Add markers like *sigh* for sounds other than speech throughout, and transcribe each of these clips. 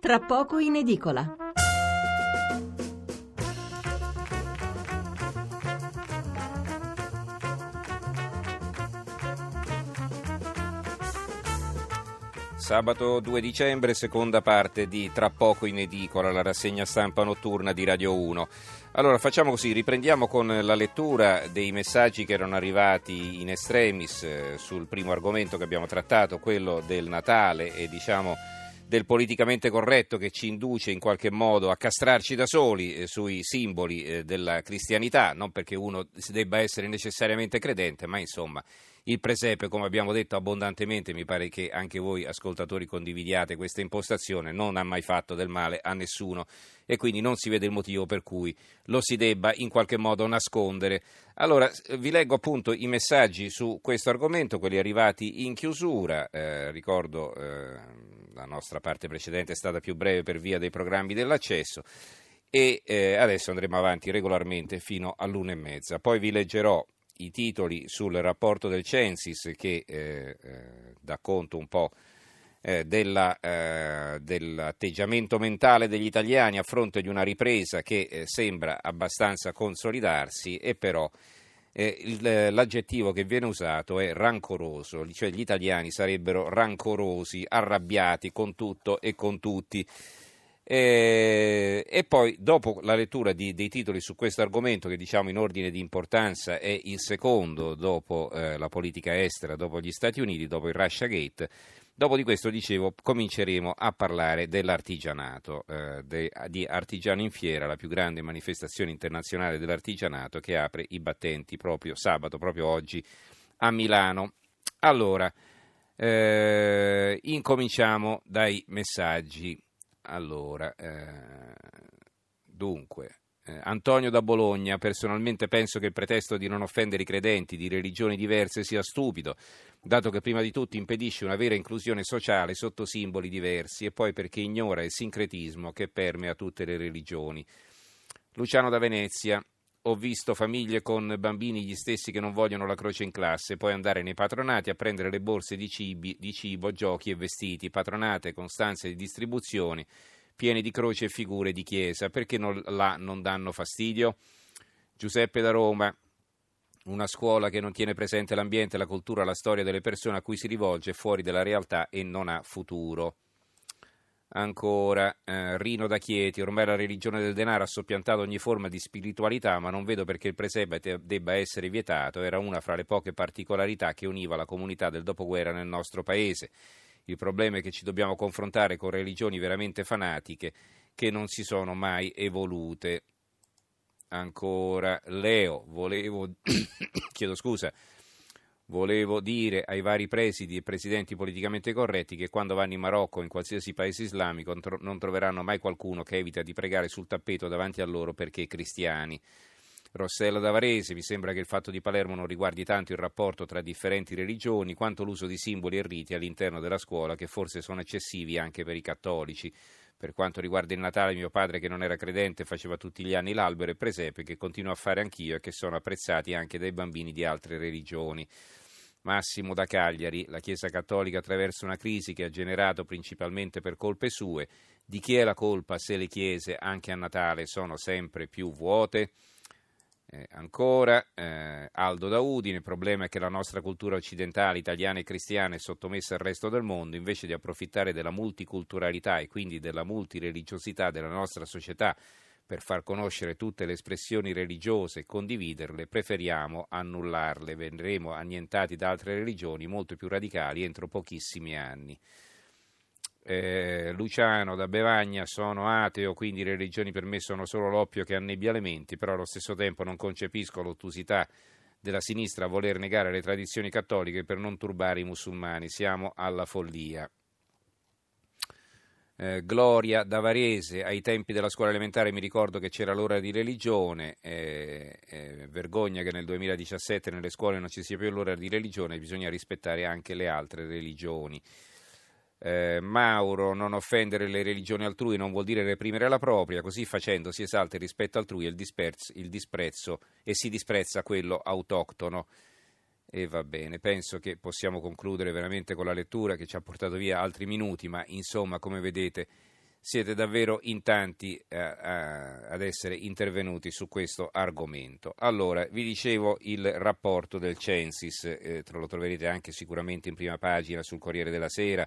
Tra poco in edicola. Sabato 2 dicembre, seconda parte di Tra poco in edicola, la rassegna stampa notturna di Radio 1. Allora facciamo così, riprendiamo con la lettura dei messaggi che erano arrivati in extremis eh, sul primo argomento che abbiamo trattato, quello del Natale e diciamo del politicamente corretto che ci induce in qualche modo a castrarci da soli eh, sui simboli eh, della cristianità, non perché uno debba essere necessariamente credente, ma insomma il presepe, come abbiamo detto abbondantemente, mi pare che anche voi ascoltatori condividiate questa impostazione, non ha mai fatto del male a nessuno e quindi non si vede il motivo per cui lo si debba in qualche modo nascondere. Allora, vi leggo appunto i messaggi su questo argomento, quelli arrivati in chiusura, eh, ricordo eh, la nostra parte precedente è stata più breve per via dei programmi dell'accesso e eh, adesso andremo avanti regolarmente fino all'una e mezza. Poi vi leggerò i titoli sul rapporto del Censis che eh, eh, dà conto un po' eh, della, eh, dell'atteggiamento mentale degli italiani a fronte di una ripresa che eh, sembra abbastanza consolidarsi e però eh, il, l'aggettivo che viene usato è rancoroso, cioè gli italiani sarebbero rancorosi, arrabbiati con tutto e con tutti. Eh, e poi, dopo la lettura di, dei titoli su questo argomento, che diciamo in ordine di importanza è il secondo dopo eh, la politica estera, dopo gli Stati Uniti, dopo il Russia Gate, dopo di questo, dicevo, cominceremo a parlare dell'artigianato, eh, de, di Artigiano in Fiera, la più grande manifestazione internazionale dell'artigianato che apre i battenti proprio sabato, proprio oggi a Milano. Allora, eh, incominciamo dai messaggi. Allora, eh, dunque, Antonio da Bologna, personalmente penso che il pretesto di non offendere i credenti di religioni diverse sia stupido, dato che prima di tutto impedisce una vera inclusione sociale sotto simboli diversi e poi perché ignora il sincretismo che permea tutte le religioni. Luciano da Venezia, ho visto famiglie con bambini gli stessi che non vogliono la croce in classe, poi andare nei patronati a prendere le borse di, cibi, di cibo, giochi e vestiti, patronate con stanze di distribuzione piene di croci e figure di chiesa, perché non, là non danno fastidio? Giuseppe da Roma, una scuola che non tiene presente l'ambiente, la cultura, la storia delle persone a cui si rivolge fuori dalla realtà e non ha futuro. Ancora, eh, Rino da Chieti, ormai la religione del denaro ha soppiantato ogni forma di spiritualità, ma non vedo perché il presebite debba essere vietato, era una fra le poche particolarità che univa la comunità del dopoguerra nel nostro paese. Il problema è che ci dobbiamo confrontare con religioni veramente fanatiche che non si sono mai evolute. Ancora, Leo, volevo... *coughs* chiedo scusa Volevo dire ai vari presidi e presidenti politicamente corretti che quando vanno in Marocco o in qualsiasi paese islamico non troveranno mai qualcuno che evita di pregare sul tappeto davanti a loro perché cristiani. Rossella Davarese, mi sembra che il fatto di Palermo non riguardi tanto il rapporto tra differenti religioni quanto l'uso di simboli e riti all'interno della scuola che forse sono eccessivi anche per i cattolici. Per quanto riguarda il Natale, mio padre che non era credente faceva tutti gli anni l'albero e presepe che continuo a fare anch'io e che sono apprezzati anche dai bambini di altre religioni. Massimo da Cagliari, la Chiesa Cattolica attraversa una crisi che ha generato principalmente per colpe sue. Di chi è la colpa se le chiese anche a Natale sono sempre più vuote? Eh, ancora, eh, Aldo da Udine, il problema è che la nostra cultura occidentale, italiana e cristiana è sottomessa al resto del mondo, invece di approfittare della multiculturalità e quindi della multireligiosità della nostra società per far conoscere tutte le espressioni religiose e condividerle, preferiamo annullarle, verremo annientati da altre religioni molto più radicali entro pochissimi anni. Eh, Luciano da Bevagna, sono ateo, quindi le religioni per me sono solo l'oppio che annebbia le menti, però allo stesso tempo non concepisco l'ottusità della sinistra a voler negare le tradizioni cattoliche per non turbare i musulmani, siamo alla follia eh, Gloria da Varese, ai tempi della scuola elementare mi ricordo che c'era l'ora di religione, eh, eh, vergogna che nel 2017 nelle scuole non ci sia più l'ora di religione, bisogna rispettare anche le altre religioni. Eh, Mauro, non offendere le religioni altrui non vuol dire reprimere la propria, così facendo si esalta il rispetto altrui e il, il disprezzo e si disprezza quello autoctono. E va bene, penso che possiamo concludere veramente con la lettura che ci ha portato via altri minuti, ma insomma, come vedete, siete davvero in tanti eh, ad essere intervenuti su questo argomento. Allora, vi dicevo il rapporto del Censis, eh, lo troverete anche sicuramente in prima pagina sul Corriere della Sera,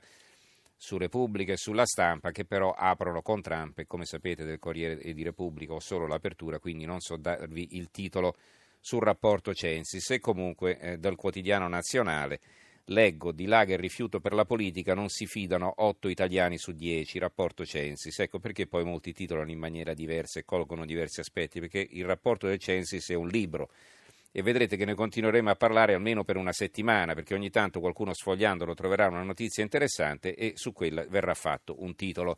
su Repubblica e sulla stampa, che però aprono con Trump e come sapete del Corriere e di Repubblica ho solo l'apertura, quindi non so darvi il titolo sul rapporto Censis e comunque eh, dal quotidiano nazionale Leggo, di là che il rifiuto per la politica non si fidano 8 italiani su 10, rapporto Censis. Ecco perché poi molti titolano in maniera diversa e colgono diversi aspetti, perché il rapporto del Censis è un libro e vedrete che ne continueremo a parlare almeno per una settimana, perché ogni tanto qualcuno sfogliandolo troverà una notizia interessante e su quella verrà fatto un titolo.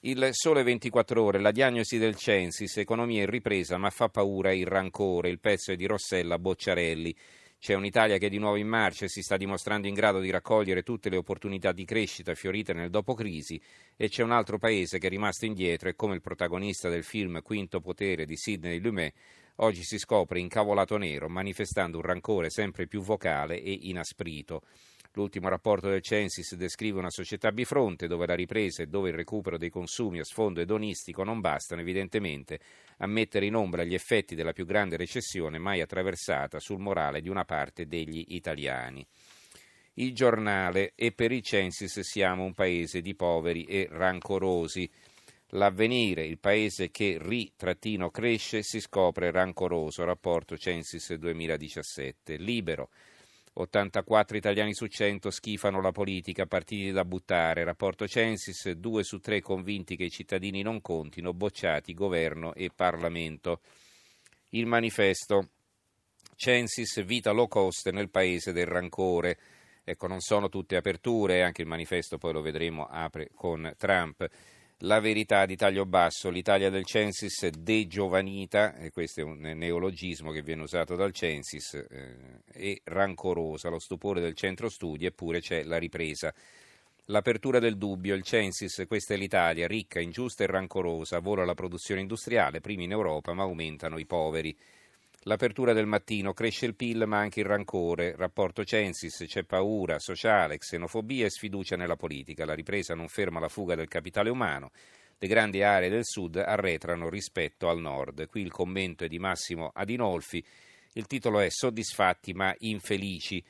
Il sole 24 ore, la diagnosi del Censis, economia in ripresa, ma fa paura il rancore, il pezzo è di Rossella Bocciarelli. C'è un'Italia che è di nuovo in marcia e si sta dimostrando in grado di raccogliere tutte le opportunità di crescita fiorite nel dopocrisi e c'è un altro paese che è rimasto indietro e come il protagonista del film Quinto Potere di Sidney Lumet oggi si scopre incavolato nero manifestando un rancore sempre più vocale e inasprito. L'ultimo rapporto del Censis descrive una società bifronte dove la ripresa e dove il recupero dei consumi a sfondo edonistico non bastano evidentemente a mettere in ombra gli effetti della più grande recessione mai attraversata sul morale di una parte degli italiani. Il giornale e per il Censis siamo un paese di poveri e rancorosi. L'avvenire, il paese che ri-cresce, si scopre rancoroso. Rapporto Censis 2017. Libero. 84 italiani su 100 schifano la politica, partiti da buttare. Rapporto Censis, 2 su 3 convinti che i cittadini non contino, bocciati governo e Parlamento. Il manifesto Censis, vita low cost nel paese del rancore. Ecco, non sono tutte aperture, anche il manifesto poi lo vedremo apre con Trump. La verità di taglio basso, l'Italia del Censis degiovanita, e questo è un neologismo che viene usato dal Censis, eh, e rancorosa, lo stupore del centro studi, eppure c'è la ripresa. L'apertura del dubbio, il Censis, questa è l'Italia, ricca, ingiusta e rancorosa, vola la produzione industriale, primi in Europa, ma aumentano i poveri. L'apertura del mattino cresce il PIL ma anche il rancore, rapporto Censis, c'è paura sociale, xenofobia e sfiducia nella politica, la ripresa non ferma la fuga del capitale umano, le grandi aree del sud arretrano rispetto al nord. Qui il commento è di Massimo Adinolfi, il titolo è Soddisfatti ma infelici.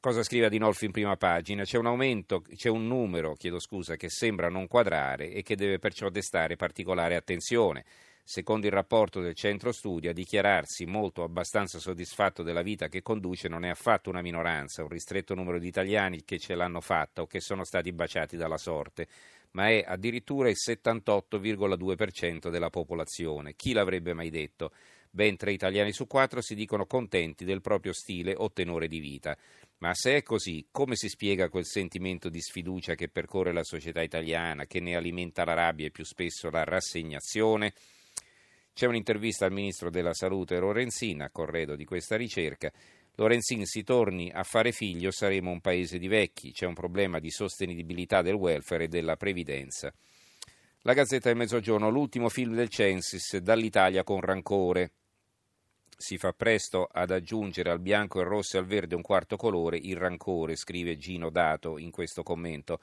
Cosa scrive Adinolfi in prima pagina? C'è un aumento, c'è un numero, chiedo scusa, che sembra non quadrare e che deve perciò destare particolare attenzione. Secondo il rapporto del centro studi, a dichiararsi molto abbastanza soddisfatto della vita che conduce non è affatto una minoranza, un ristretto numero di italiani che ce l'hanno fatta o che sono stati baciati dalla sorte, ma è addirittura il 78,2% della popolazione. Chi l'avrebbe mai detto? Ben tre italiani su quattro si dicono contenti del proprio stile o tenore di vita. Ma se è così, come si spiega quel sentimento di sfiducia che percorre la società italiana, che ne alimenta la rabbia e più spesso la rassegnazione? C'è un'intervista al ministro della Salute Lorenzin a corredo di questa ricerca. Lorenzin si torni a fare figlio saremo un paese di vecchi, c'è un problema di sostenibilità del welfare e della previdenza. La Gazzetta del Mezzogiorno, l'ultimo film del Censis, dall'Italia con rancore. Si fa presto ad aggiungere al bianco, al rosso e al verde un quarto colore, il rancore, scrive Gino Dato in questo commento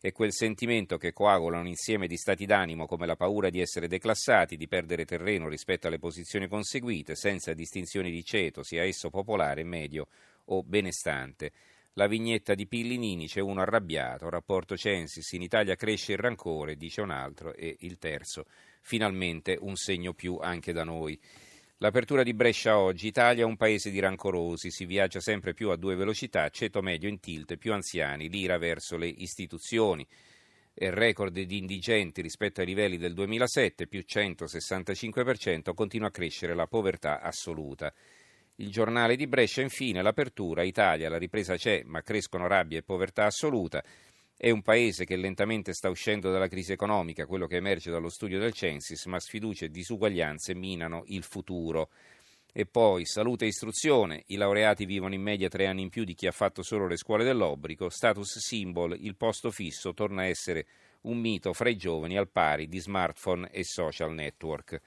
è quel sentimento che coagula un insieme di stati d'animo come la paura di essere declassati, di perdere terreno rispetto alle posizioni conseguite, senza distinzioni di ceto, sia esso popolare, medio o benestante. La vignetta di Pillinini c'è uno arrabbiato, rapporto Censis, in Italia cresce il rancore, dice un altro, e il terzo, finalmente un segno più anche da noi. L'apertura di Brescia oggi, Italia è un paese di rancorosi, si viaggia sempre più a due velocità, ceto medio in tilt, più anziani, l'ira verso le istituzioni. Il record di indigenti rispetto ai livelli del 2007, più 165%, continua a crescere la povertà assoluta. Il giornale di Brescia, infine, l'apertura, Italia, la ripresa c'è, ma crescono rabbia e povertà assoluta. È un paese che lentamente sta uscendo dalla crisi economica, quello che emerge dallo studio del Censis, ma sfiducia e disuguaglianze minano il futuro. E poi salute e istruzione, i laureati vivono in media tre anni in più di chi ha fatto solo le scuole dell'obbligo, status symbol, il posto fisso torna a essere un mito fra i giovani al pari di smartphone e social network.